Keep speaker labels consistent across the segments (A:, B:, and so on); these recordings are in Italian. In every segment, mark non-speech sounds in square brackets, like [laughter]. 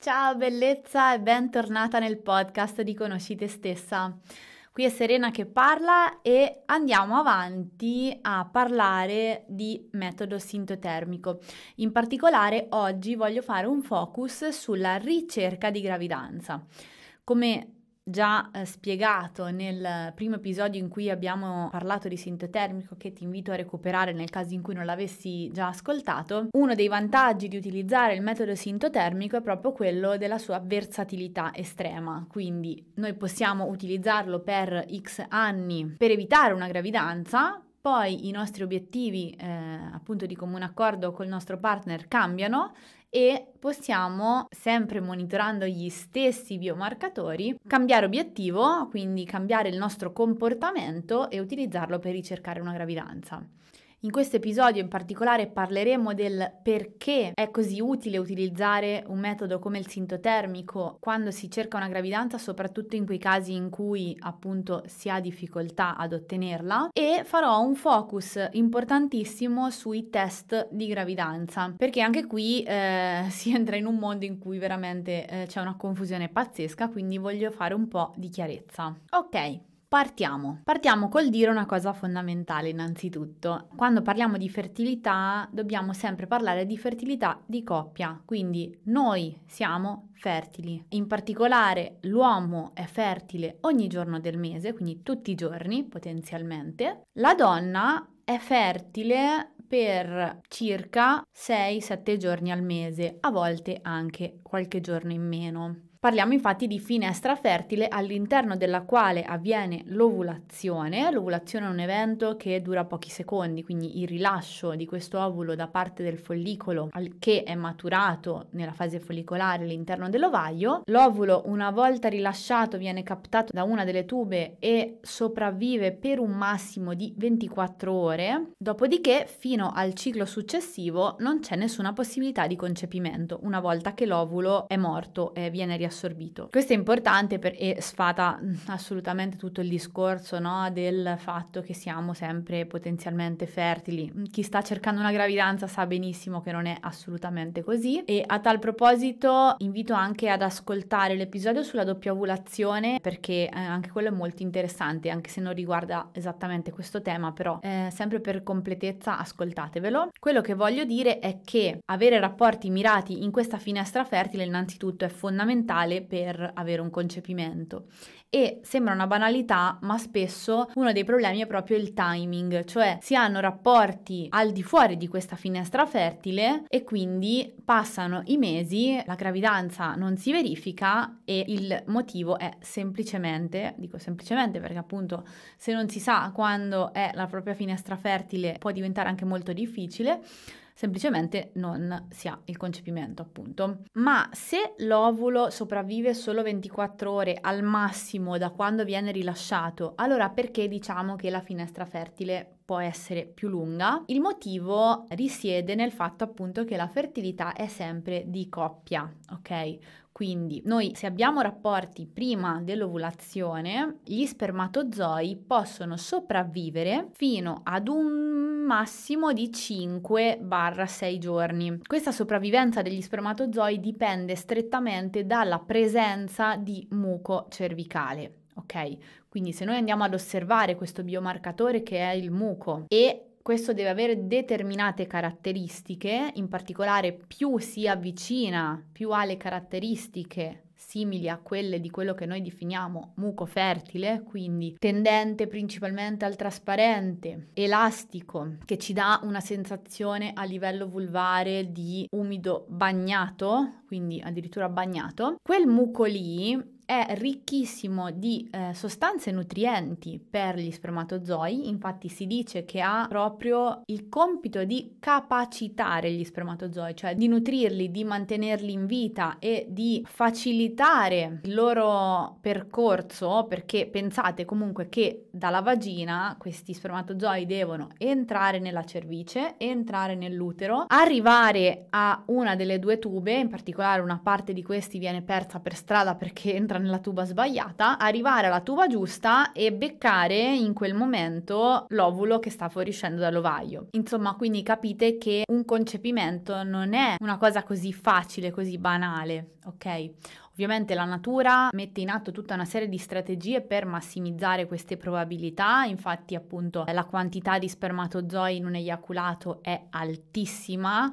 A: Ciao bellezza e bentornata nel podcast di Conosci te stessa. Qui è Serena che parla e andiamo avanti a parlare di metodo sintotermico. In particolare oggi voglio fare un focus sulla ricerca di gravidanza. Come già eh, spiegato nel primo episodio in cui abbiamo parlato di sintotermico che ti invito a recuperare nel caso in cui non l'avessi già ascoltato, uno dei vantaggi di utilizzare il metodo sintotermico è proprio quello della sua versatilità estrema, quindi noi possiamo utilizzarlo per x anni per evitare una gravidanza, poi i nostri obiettivi eh, appunto di comune accordo col nostro partner cambiano e possiamo, sempre monitorando gli stessi biomarcatori, cambiare obiettivo, quindi cambiare il nostro comportamento e utilizzarlo per ricercare una gravidanza. In questo episodio in particolare parleremo del perché è così utile utilizzare un metodo come il sintotermico quando si cerca una gravidanza, soprattutto in quei casi in cui appunto si ha difficoltà ad ottenerla e farò un focus importantissimo sui test di gravidanza, perché anche qui eh, [laughs] si entra in un mondo in cui veramente eh, c'è una confusione pazzesca, quindi voglio fare un po' di chiarezza. Ok, Partiamo. Partiamo col dire una cosa fondamentale innanzitutto. Quando parliamo di fertilità dobbiamo sempre parlare di fertilità di coppia, quindi noi siamo fertili. In particolare l'uomo è fertile ogni giorno del mese, quindi tutti i giorni potenzialmente. La donna è fertile per circa 6-7 giorni al mese, a volte anche qualche giorno in meno. Parliamo infatti di finestra fertile all'interno della quale avviene l'ovulazione. L'ovulazione è un evento che dura pochi secondi, quindi il rilascio di questo ovulo da parte del follicolo che è maturato nella fase follicolare all'interno dell'ovaio. L'ovulo una volta rilasciato viene captato da una delle tube e sopravvive per un massimo di 24 ore, dopodiché fino al ciclo successivo non c'è nessuna possibilità di concepimento una volta che l'ovulo è morto e viene rilasciato riassorbito. Questo è importante per, e sfata mm, assolutamente tutto il discorso no, del fatto che siamo sempre potenzialmente fertili. Chi sta cercando una gravidanza sa benissimo che non è assolutamente così e a tal proposito invito anche ad ascoltare l'episodio sulla doppia ovulazione perché eh, anche quello è molto interessante anche se non riguarda esattamente questo tema però eh, sempre per completezza ascoltatevelo. Quello che voglio dire è che avere rapporti mirati in questa finestra fertile innanzitutto è fondamentale fondamentale per avere un concepimento. E sembra una banalità, ma spesso uno dei problemi è proprio il timing, cioè si hanno rapporti al di fuori di questa finestra fertile e quindi passano i mesi, la gravidanza non si verifica e il motivo è semplicemente, dico semplicemente perché appunto se non si sa quando è la propria finestra fertile può diventare anche molto difficile semplicemente non si ha il concepimento, appunto. Ma se l'ovulo sopravvive solo 24 ore al massimo da quando viene rilasciato, allora perché diciamo che la finestra fertile può essere più lunga. Il motivo risiede nel fatto appunto che la fertilità è sempre di coppia, ok? Quindi noi se abbiamo rapporti prima dell'ovulazione, gli spermatozoi possono sopravvivere fino ad un massimo di 5-6 giorni. Questa sopravvivenza degli spermatozoi dipende strettamente dalla presenza di muco cervicale. Ok, quindi se noi andiamo ad osservare questo biomarcatore che è il muco e questo deve avere determinate caratteristiche, in particolare più si avvicina, più ha le caratteristiche simili a quelle di quello che noi definiamo muco fertile, quindi tendente principalmente al trasparente, elastico, che ci dà una sensazione a livello vulvare di umido bagnato, quindi addirittura bagnato. Quel muco lì è ricchissimo di eh, sostanze nutrienti per gli spermatozoi, infatti si dice che ha proprio il compito di capacitare gli spermatozoi, cioè di nutrirli, di mantenerli in vita e di facilitare il loro percorso, perché pensate comunque che dalla vagina questi spermatozoi devono entrare nella cervice, entrare nell'utero, arrivare a una delle due tube, in particolare una parte di questi viene persa per strada perché entra nella tuba sbagliata, arrivare alla tuba giusta e beccare in quel momento l'ovulo che sta fuoriuscendo dall'ovaio. Insomma, quindi capite che un concepimento non è una cosa così facile, così banale, ok? Ovviamente la natura mette in atto tutta una serie di strategie per massimizzare queste probabilità, infatti appunto la quantità di spermatozoi in un eiaculato è altissima,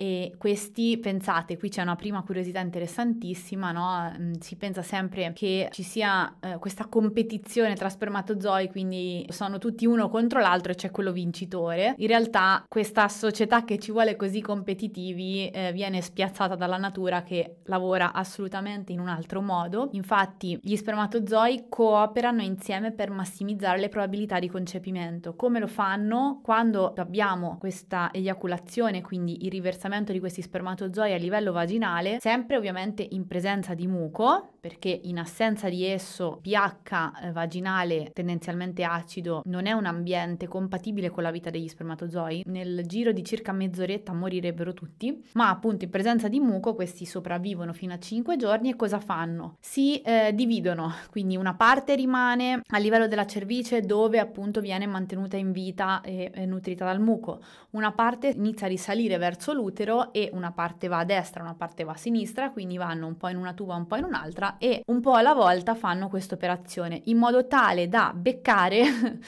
A: e questi, pensate, qui c'è una prima curiosità interessantissima, no? Mm, si pensa sempre che ci sia eh, questa competizione tra spermatozoi, quindi sono tutti uno contro l'altro e c'è quello vincitore. In realtà questa società che ci vuole così competitivi eh, viene spiazzata dalla natura che lavora assolutamente in un altro modo. Infatti gli spermatozoi cooperano insieme per massimizzare le probabilità di concepimento. Come lo fanno? Quando abbiamo questa eiaculazione, quindi il riversamento spostamento di questi spermatozoi a livello vaginale, sempre ovviamente in presenza di muco, perché in assenza di esso pH eh, vaginale tendenzialmente acido non è un ambiente compatibile con la vita degli spermatozoi. Nel giro di circa mezz'oretta morirebbero tutti, ma appunto in presenza di muco questi sopravvivono fino a 5 giorni e cosa fanno? Si eh, dividono, quindi una parte rimane a livello della cervice dove appunto viene mantenuta in vita e, e nutrita dal muco, una parte inizia a risalire verso l'utero l'utero e una parte va a destra, una parte va a sinistra, quindi vanno un po' in una tuba, un po' in un'altra e un po' alla volta fanno questa operazione in modo tale da beccare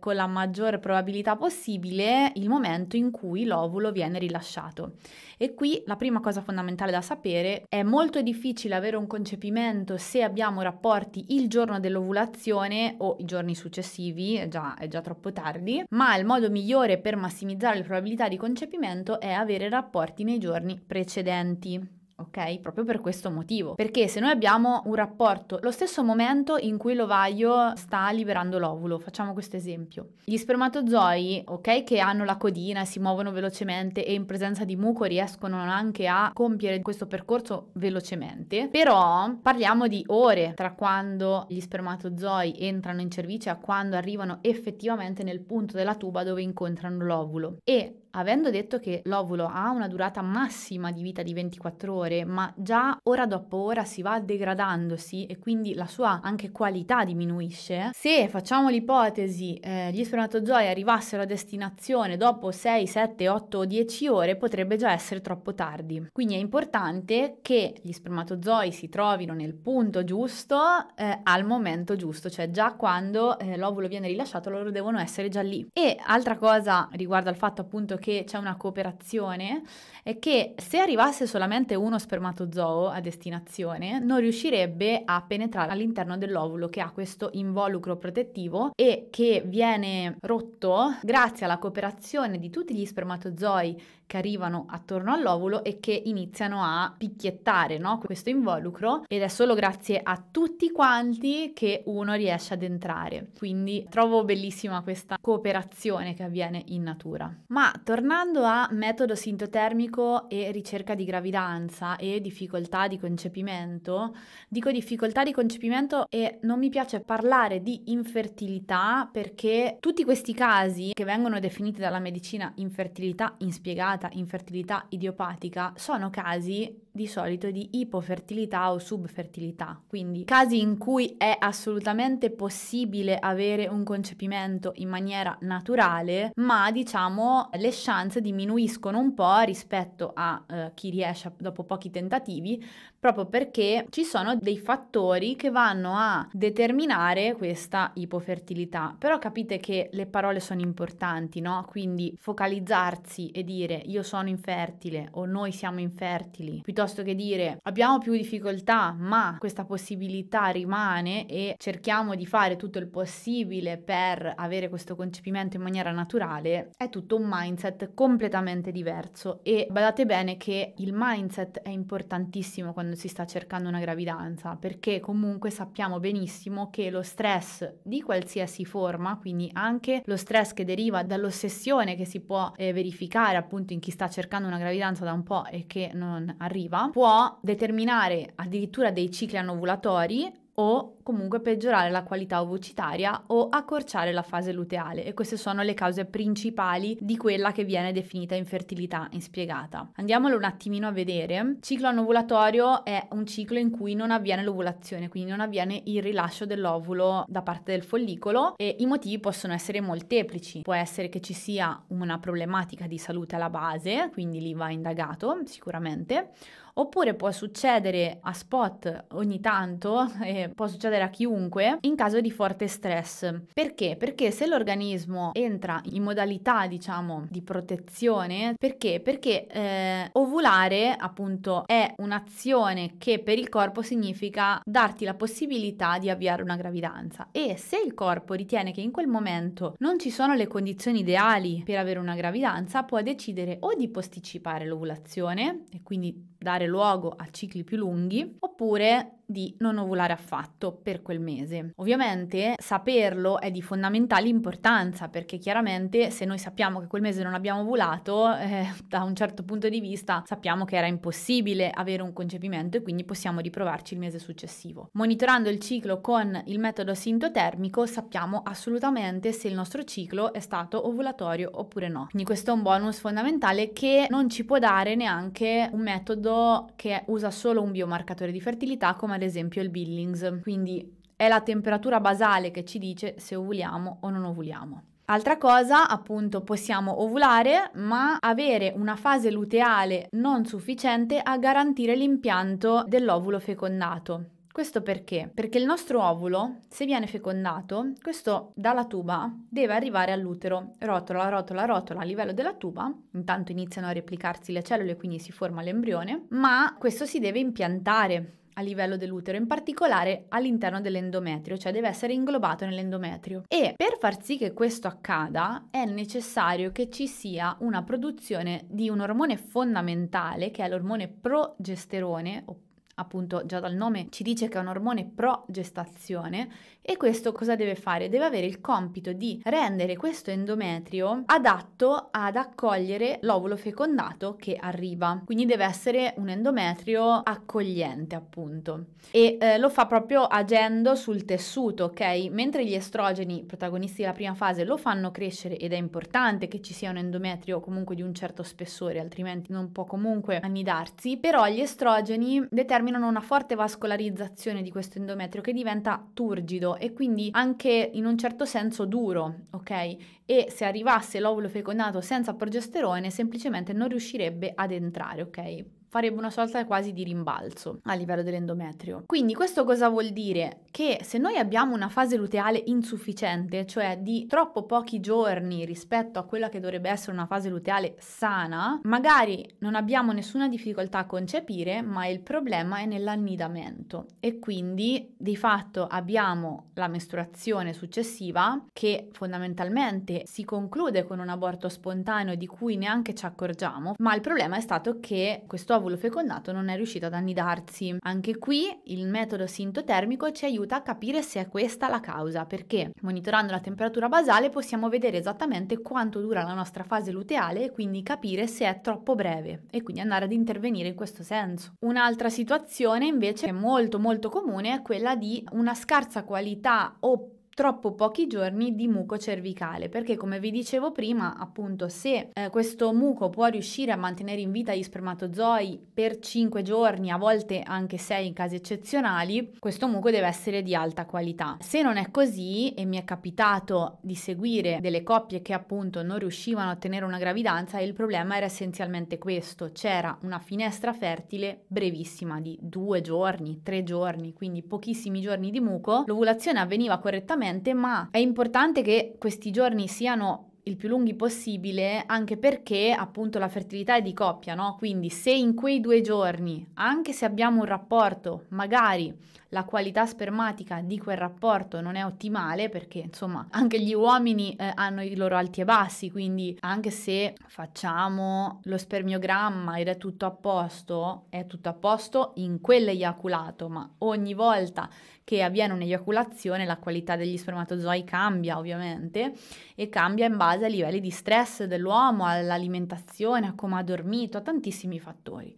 A: con la maggior probabilità possibile il momento in cui l'ovulo viene rilasciato. E qui la prima cosa fondamentale da sapere è molto difficile avere un concepimento se abbiamo rapporti il giorno dell'ovulazione o i giorni successivi, è già, è già troppo tardi, ma il modo migliore per massimizzare le probabilità di concepimento è avere rapporti nei giorni precedenti ok? Proprio per questo motivo. Perché se noi abbiamo un rapporto, lo stesso momento in cui l'ovaio sta liberando l'ovulo, facciamo questo esempio. Gli spermatozoi, ok, che hanno la codina, si muovono velocemente e in presenza di muco riescono anche a compiere questo percorso velocemente, però parliamo di ore tra quando gli spermatozoi entrano in cervice a quando arrivano effettivamente nel punto della tuba dove incontrano l'ovulo. E avendo detto che l'ovulo ha una durata massima di vita di 24 ore, ma già ora dopo ora si va degradandosi e quindi la sua anche qualità diminuisce, se facciamo l'ipotesi eh, gli spermatozoi arrivassero a destinazione dopo 6, 7, 8 o 10 ore, potrebbe già essere troppo tardi. Quindi è importante che gli spermatozoi si trovino nel punto giusto eh, al momento giusto, cioè già quando eh, l'ovulo viene rilasciato loro devono essere già lì. E altra cosa riguardo al fatto appunto che c'è una cooperazione è che se arrivasse solamente uno spermatozoo a destinazione non riuscirebbe a penetrare all'interno dell'ovulo che ha questo involucro protettivo e che viene rotto grazie alla cooperazione di tutti gli spermatozoi che arrivano attorno all'ovulo e che iniziano a picchiettare no? questo involucro ed è solo grazie a tutti quanti che uno riesce ad entrare. Quindi trovo bellissima questa cooperazione che avviene in natura. Ma tornando a metodo sintotermico e ricerca di gravidanza e difficoltà di concepimento, dico difficoltà di concepimento e non mi piace parlare di infertilità perché tutti questi casi che vengono definiti dalla medicina infertilità inspiegata infertilità idiopatica sono casi di solito di ipofertilità o subfertilità, quindi casi in cui è assolutamente possibile avere un concepimento in maniera naturale, ma diciamo le chance diminuiscono un po' rispetto a eh, chi riesce dopo pochi tentativi, proprio perché ci sono dei fattori che vanno a determinare questa ipofertilità. Però capite che le parole sono importanti, no? Quindi focalizzarsi e dire io sono infertile o noi siamo infertili, piuttosto che dire abbiamo più difficoltà, ma questa possibilità rimane e cerchiamo di fare tutto il possibile per avere questo concepimento in maniera naturale, è tutto un mindset completamente diverso e badate bene che il mindset è importantissimo quando quando si sta cercando una gravidanza, perché comunque sappiamo benissimo che lo stress di qualsiasi forma, quindi anche lo stress che deriva dall'ossessione che si può eh, verificare appunto in chi sta cercando una gravidanza da un po' e che non arriva, può determinare addirittura dei cicli anovulatori o comunque peggiorare la qualità ovocitaria o accorciare la fase luteale e queste sono le cause principali di quella che viene definita infertilità inspiegata. Andiamolo un attimino a vedere. Ciclo anovulatorio è un ciclo in cui non avviene l'ovulazione, quindi non avviene il rilascio dell'ovulo da parte del follicolo e i motivi possono essere molteplici. Può essere che ci sia una problematica di salute alla base, quindi lì va indagato sicuramente oppure può succedere a spot ogni tanto, [laughs] e può succedere a chiunque, in caso di forte stress. Perché? Perché se l'organismo entra in modalità, diciamo, di protezione, perché? Perché eh, ovulare, appunto, è un'azione che per il corpo significa darti la possibilità di avviare una gravidanza e se il corpo ritiene che in quel momento non ci sono le condizioni ideali per avere una gravidanza, può decidere o di posticipare l'ovulazione e quindi dare luogo a cicli più lunghi, oppure di non ovulare affatto per quel mese. Ovviamente saperlo è di fondamentale importanza perché chiaramente se noi sappiamo che quel mese non abbiamo ovulato, eh, da un certo punto di vista sappiamo che era impossibile avere un concepimento e quindi possiamo riprovarci il mese successivo. Monitorando il ciclo con il metodo sintotermico sappiamo assolutamente se il nostro ciclo è stato ovulatorio oppure no. Quindi questo è un bonus fondamentale che non ci può dare neanche un metodo che usa solo un biomarcatore di fertilità come ad esempio il Billings, quindi è la temperatura basale che ci dice se ovuliamo o non ovuliamo. Altra cosa, appunto, possiamo ovulare, ma avere una fase luteale non sufficiente a garantire l'impianto dell'ovulo fecondato. Questo perché? Perché il nostro ovulo, se viene fecondato, questo dalla tuba deve arrivare all'utero, rotola, rotola, rotola a livello della tuba, intanto iniziano a replicarsi le cellule, quindi si forma l'embrione, ma questo si deve impiantare a livello dell'utero, in particolare all'interno dell'endometrio, cioè deve essere inglobato nell'endometrio. E per far sì che questo accada è necessario che ci sia una produzione di un ormone fondamentale che è l'ormone progesterone o appunto già dal nome ci dice che è un ormone pro gestazione e questo cosa deve fare? Deve avere il compito di rendere questo endometrio adatto ad accogliere l'ovulo fecondato che arriva. Quindi deve essere un endometrio accogliente, appunto. E eh, lo fa proprio agendo sul tessuto, ok? Mentre gli estrogeni, protagonisti della prima fase, lo fanno crescere ed è importante che ci sia un endometrio comunque di un certo spessore, altrimenti non può comunque annidarsi, però gli estrogeni determinano una forte vascolarizzazione di questo endometrio che diventa turgido e quindi anche in un certo senso duro, ok? E se arrivasse l'ovulo fecondato senza progesterone semplicemente non riuscirebbe ad entrare, ok? Farebbe una sorta quasi di rimbalzo a livello dell'endometrio. Quindi questo cosa vuol dire? Che se noi abbiamo una fase luteale insufficiente, cioè di troppo pochi giorni rispetto a quella che dovrebbe essere una fase luteale sana, magari non abbiamo nessuna difficoltà a concepire, ma il problema è nell'annidamento e quindi di fatto abbiamo la mestruazione successiva che fondamentalmente si conclude con un aborto spontaneo di cui neanche ci accorgiamo, ma il problema è stato che questo ovulo fecondato non è riuscito ad annidarsi. Anche qui il metodo sintotermico ci aiuta a capire se è questa la causa, perché monitorando la temperatura basale possiamo vedere esattamente quanto dura la nostra fase luteale e quindi capire se è troppo breve e quindi andare ad intervenire in questo senso. Un'altra situazione invece molto molto comune è quella di una scarsa qualità o troppo pochi giorni di muco cervicale, perché come vi dicevo prima, appunto, se eh, questo muco può riuscire a mantenere in vita gli spermatozoi per 5 giorni, a volte anche 6 in casi eccezionali, questo muco deve essere di alta qualità. Se non è così, e mi è capitato di seguire delle coppie che appunto non riuscivano a ottenere una gravidanza, il problema era essenzialmente questo, c'era una finestra fertile brevissima di 2 giorni, 3 giorni, quindi pochissimi giorni di muco, l'ovulazione avveniva correttamente assolutamente, ma è importante che questi giorni siano il più lunghi possibile anche perché appunto la fertilità è di coppia, no? Quindi se in quei due giorni, anche se abbiamo un rapporto magari la qualità spermatica di quel rapporto non è ottimale perché insomma anche gli uomini eh, hanno i loro alti e bassi, quindi anche se facciamo lo spermiogramma ed è tutto a posto, è tutto a posto in quell'eiaculato, ma ogni volta che avviene un'eiaculazione la qualità degli spermatozoi cambia ovviamente e cambia in base ai livelli di stress dell'uomo, all'alimentazione, a come ha dormito, a tantissimi fattori.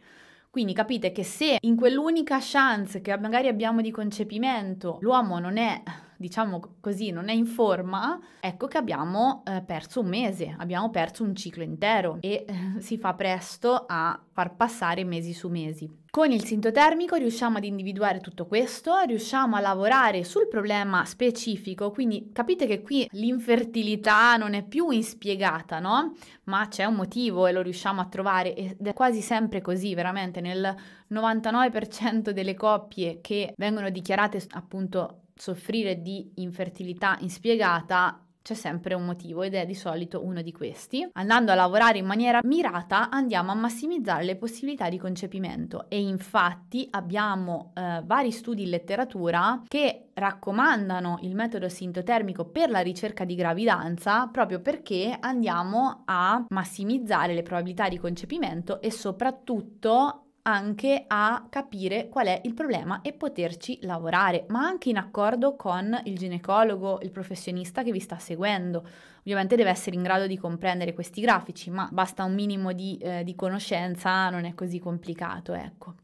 A: Quindi capite che se in quell'unica chance che magari abbiamo di concepimento l'uomo non è diciamo così, non è in forma, ecco che abbiamo eh, perso un mese, abbiamo perso un ciclo intero e eh, si fa presto a far passare mesi su mesi. Con il sintotermico riusciamo ad individuare tutto questo, riusciamo a lavorare sul problema specifico, quindi capite che qui l'infertilità non è più inspiegata, no? Ma c'è un motivo e lo riusciamo a trovare ed è quasi sempre così, veramente nel 99% delle coppie che vengono dichiarate appunto soffrire di infertilità inspiegata c'è sempre un motivo ed è di solito uno di questi. Andando a lavorare in maniera mirata andiamo a massimizzare le possibilità di concepimento e infatti abbiamo eh, vari studi in letteratura che raccomandano il metodo sintotermico per la ricerca di gravidanza proprio perché andiamo a massimizzare le probabilità di concepimento e soprattutto anche a capire qual è il problema e poterci lavorare, ma anche in accordo con il ginecologo, il professionista che vi sta seguendo. Ovviamente deve essere in grado di comprendere questi grafici, ma basta un minimo di, eh, di conoscenza, non è così complicato, ecco.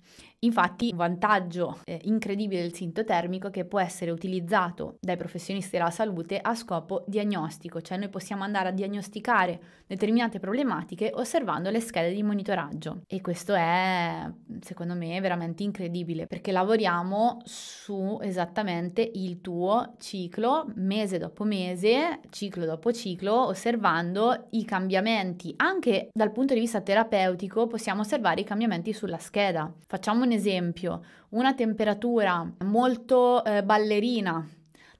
A: Infatti, un vantaggio eh, incredibile del sintotermico che può essere utilizzato dai professionisti della salute a scopo diagnostico, cioè noi possiamo andare a diagnosticare determinate problematiche osservando le schede di monitoraggio e questo è secondo me veramente incredibile perché lavoriamo su esattamente il tuo ciclo mese dopo mese, ciclo dopo ciclo, osservando i cambiamenti anche dal punto di vista terapeutico possiamo osservare i cambiamenti sulla scheda. Facciamo un esempio, una temperatura molto eh, ballerina,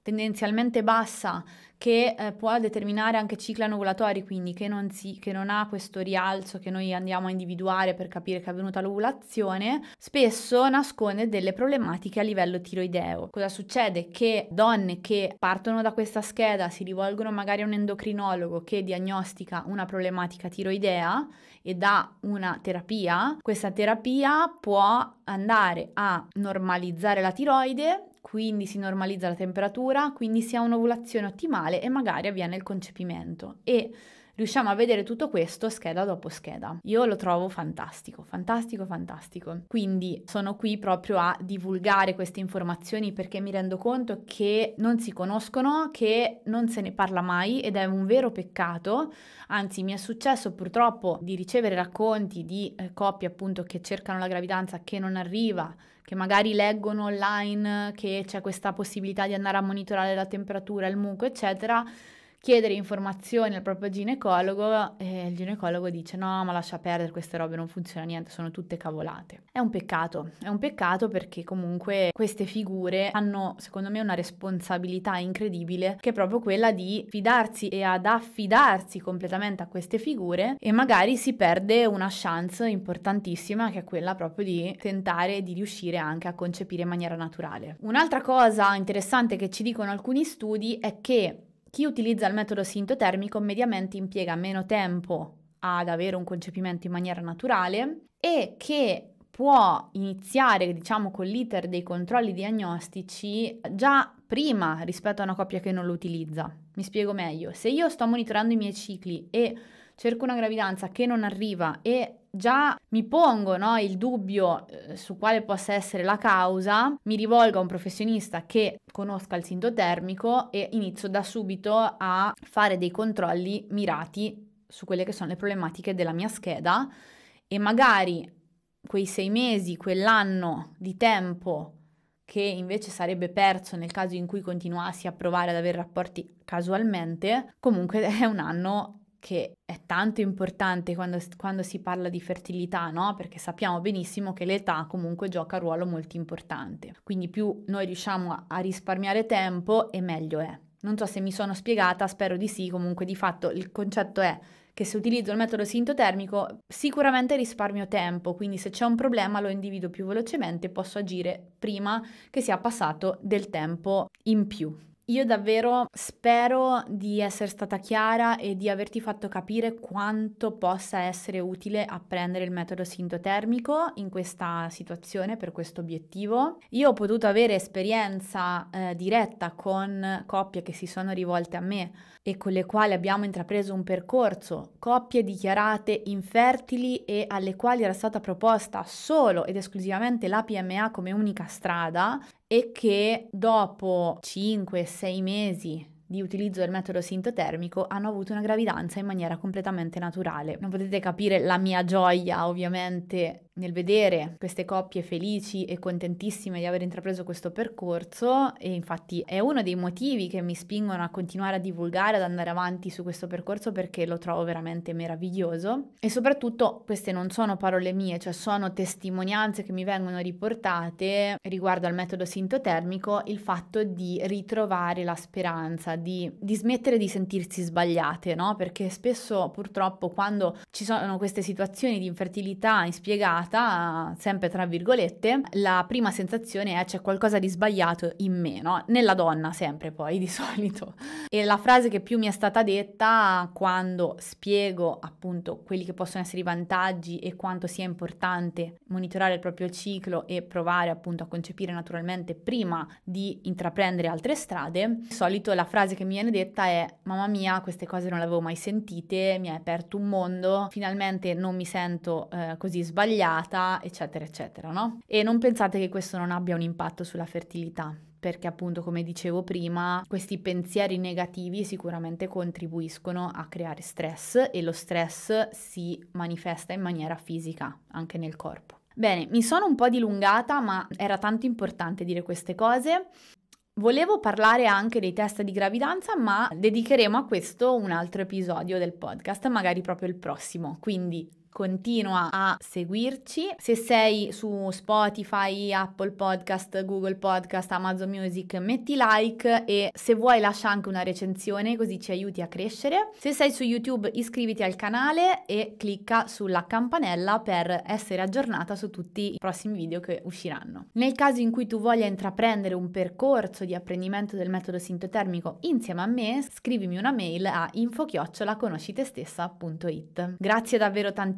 A: tendenzialmente bassa, che eh, può determinare anche cicli anovulatori, quindi che non, si, che non ha questo rialzo che noi andiamo a individuare per capire che è avvenuta l'ovulazione, spesso nasconde delle problematiche a livello tiroideo. Cosa succede? Che donne che partono da questa scheda si rivolgono magari a un endocrinologo che diagnostica una problematica tiroidea e dà una terapia, questa terapia può andare a normalizzare la tiroide quindi si normalizza la temperatura, quindi si ha un'ovulazione ottimale e magari avviene il concepimento. E riusciamo a vedere tutto questo scheda dopo scheda. Io lo trovo fantastico, fantastico, fantastico. Quindi sono qui proprio a divulgare queste informazioni perché mi rendo conto che non si conoscono, che non se ne parla mai ed è un vero peccato. Anzi, mi è successo purtroppo di ricevere racconti di eh, coppie appunto che cercano la gravidanza che non arriva che magari leggono online che c'è questa possibilità di andare a monitorare la temperatura, il muco, eccetera, chiedere informazioni al proprio ginecologo e il ginecologo dice no ma lascia perdere queste robe non funziona niente sono tutte cavolate. È un peccato è un peccato perché comunque queste figure hanno secondo me una responsabilità incredibile che è proprio quella di fidarsi e ad affidarsi completamente a queste figure e magari si perde una chance importantissima che è quella proprio di tentare di riuscire anche a concepire in maniera naturale. Un'altra cosa interessante che ci dicono alcuni studi è che chi utilizza il metodo sintotermico mediamente impiega meno tempo ad avere un concepimento in maniera naturale e che può iniziare, diciamo, con l'iter dei controlli diagnostici già prima rispetto a una coppia che non lo utilizza. Mi spiego meglio. Se io sto monitorando i miei cicli e cerco una gravidanza che non arriva e già mi pongo no, il dubbio eh, su quale possa essere la causa, mi rivolgo a un professionista che conosca il sintotermico e inizio da subito a fare dei controlli mirati su quelle che sono le problematiche della mia scheda e magari quei sei mesi, quell'anno di tempo che invece sarebbe perso nel caso in cui continuassi a provare ad avere rapporti casualmente, comunque [laughs] è un anno che è tanto importante quando, quando, si parla di fertilità, no? Perché sappiamo benissimo che l'età comunque gioca un ruolo molto importante. Quindi più noi riusciamo a, a risparmiare tempo e meglio è. Non so se mi sono spiegata, spero di sì, comunque di fatto il concetto è che se utilizzo il metodo sintotermico sicuramente risparmio tempo, quindi se c'è un problema lo individuo più velocemente, posso agire prima che sia passato del tempo in più. Io davvero spero di essere stata chiara e di averti fatto capire quanto possa essere utile apprendere il metodo sintotermico in questa situazione per questo obiettivo. Io ho potuto avere esperienza eh, diretta con coppie che si sono rivolte a me e con le quali abbiamo intrapreso un percorso, coppie dichiarate infertili e alle quali era stata proposta solo ed esclusivamente la PMA come unica strada e che dopo 5-6 mesi di utilizzo del metodo sintotermico hanno avuto una gravidanza in maniera completamente naturale. Non potete capire la mia gioia, ovviamente, nel vedere queste coppie felici e contentissime di aver intrapreso questo percorso e infatti è uno dei motivi che mi spingono a continuare a divulgare, ad andare avanti su questo percorso perché lo trovo veramente meraviglioso e soprattutto queste non sono parole mie, cioè sono testimonianze che mi vengono riportate riguardo al metodo sintotermico, il fatto di ritrovare la speranza, di, di smettere di sentirsi sbagliate, no? Perché spesso purtroppo quando ci sono queste situazioni di infertilità inspiegate giornata, sempre tra virgolette, la prima sensazione è c'è qualcosa di sbagliato in me, no? Nella donna sempre poi [laughs] di solito. E la frase che più mi è stata detta quando spiego appunto quelli che possono essere i vantaggi e quanto sia importante monitorare il proprio ciclo e provare appunto a concepire naturalmente prima di intraprendere altre strade, di solito la frase che mi viene detta è mamma mia queste cose non le avevo mai sentite, mi hai aperto un mondo, finalmente non mi sento eh, così sbagliata sbagliata, eccetera, eccetera, no? E non pensate che questo non abbia un impatto sulla fertilità perché appunto come dicevo prima questi pensieri negativi sicuramente contribuiscono a creare stress e lo stress si manifesta in maniera fisica anche nel corpo. Bene, mi sono un po' dilungata ma era tanto importante dire queste cose. Volevo parlare anche dei test di gravidanza, ma dedicheremo a questo un altro episodio del podcast, magari proprio il prossimo. Quindi continua a seguirci. Se sei su Spotify, Apple Podcast, Google Podcast, Amazon Music, metti like e se vuoi lascia anche una recensione così ci aiuti a crescere. Se sei su YouTube iscriviti al canale e clicca sulla campanella per essere aggiornata su tutti i prossimi video che usciranno. Nel caso in cui tu voglia intraprendere un percorso di apprendimento del metodo sintotermico insieme a me, scrivimi una mail a info-conoscitestessa.it. Grazie davvero tantissimo